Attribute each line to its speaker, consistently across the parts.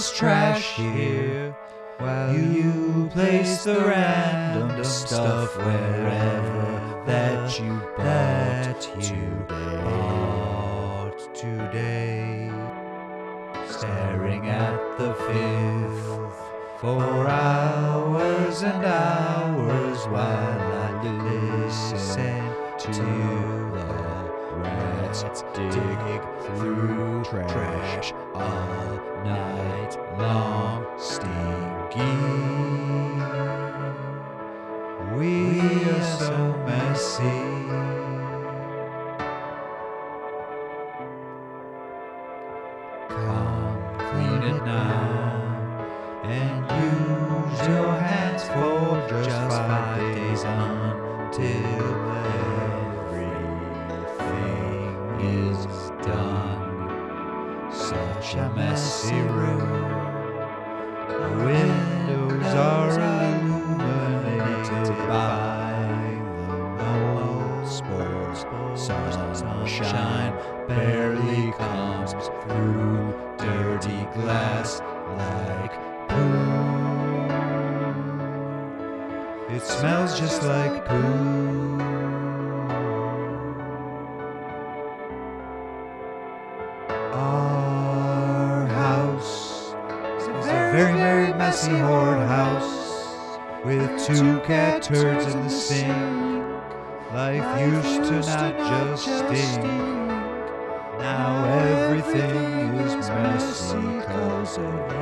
Speaker 1: this trash here while you place the random stuff wherever that you bought today. Staring at the filth for hours and hours while I listen to the rats dig through trash all night long, stinky. We are so messy. Come clean it now and use your hands for just five days until messy room. The windows are illuminated by the mold spores. Sunshine barely comes through dirty glass like poo. It smells just like poo. Very, very messy hoard house with two cat turds in the sink. Life used to not just stink. Now everything is messy cause of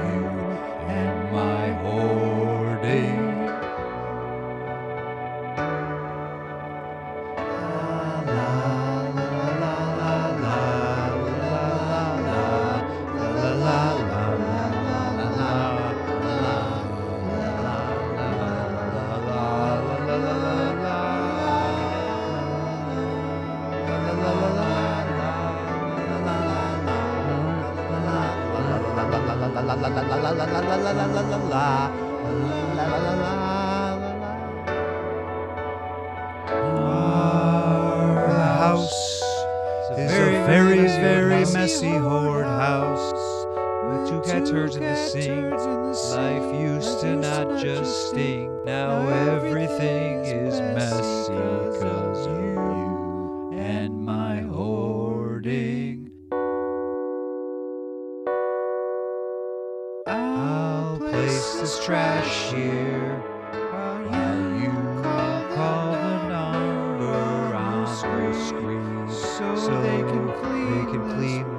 Speaker 1: Our house is a very, very messy hoard house with two cat turds in the sink. Life used to not just stink. Now everything is messy place is trash here. You, call, the number so, they can clean, they can clean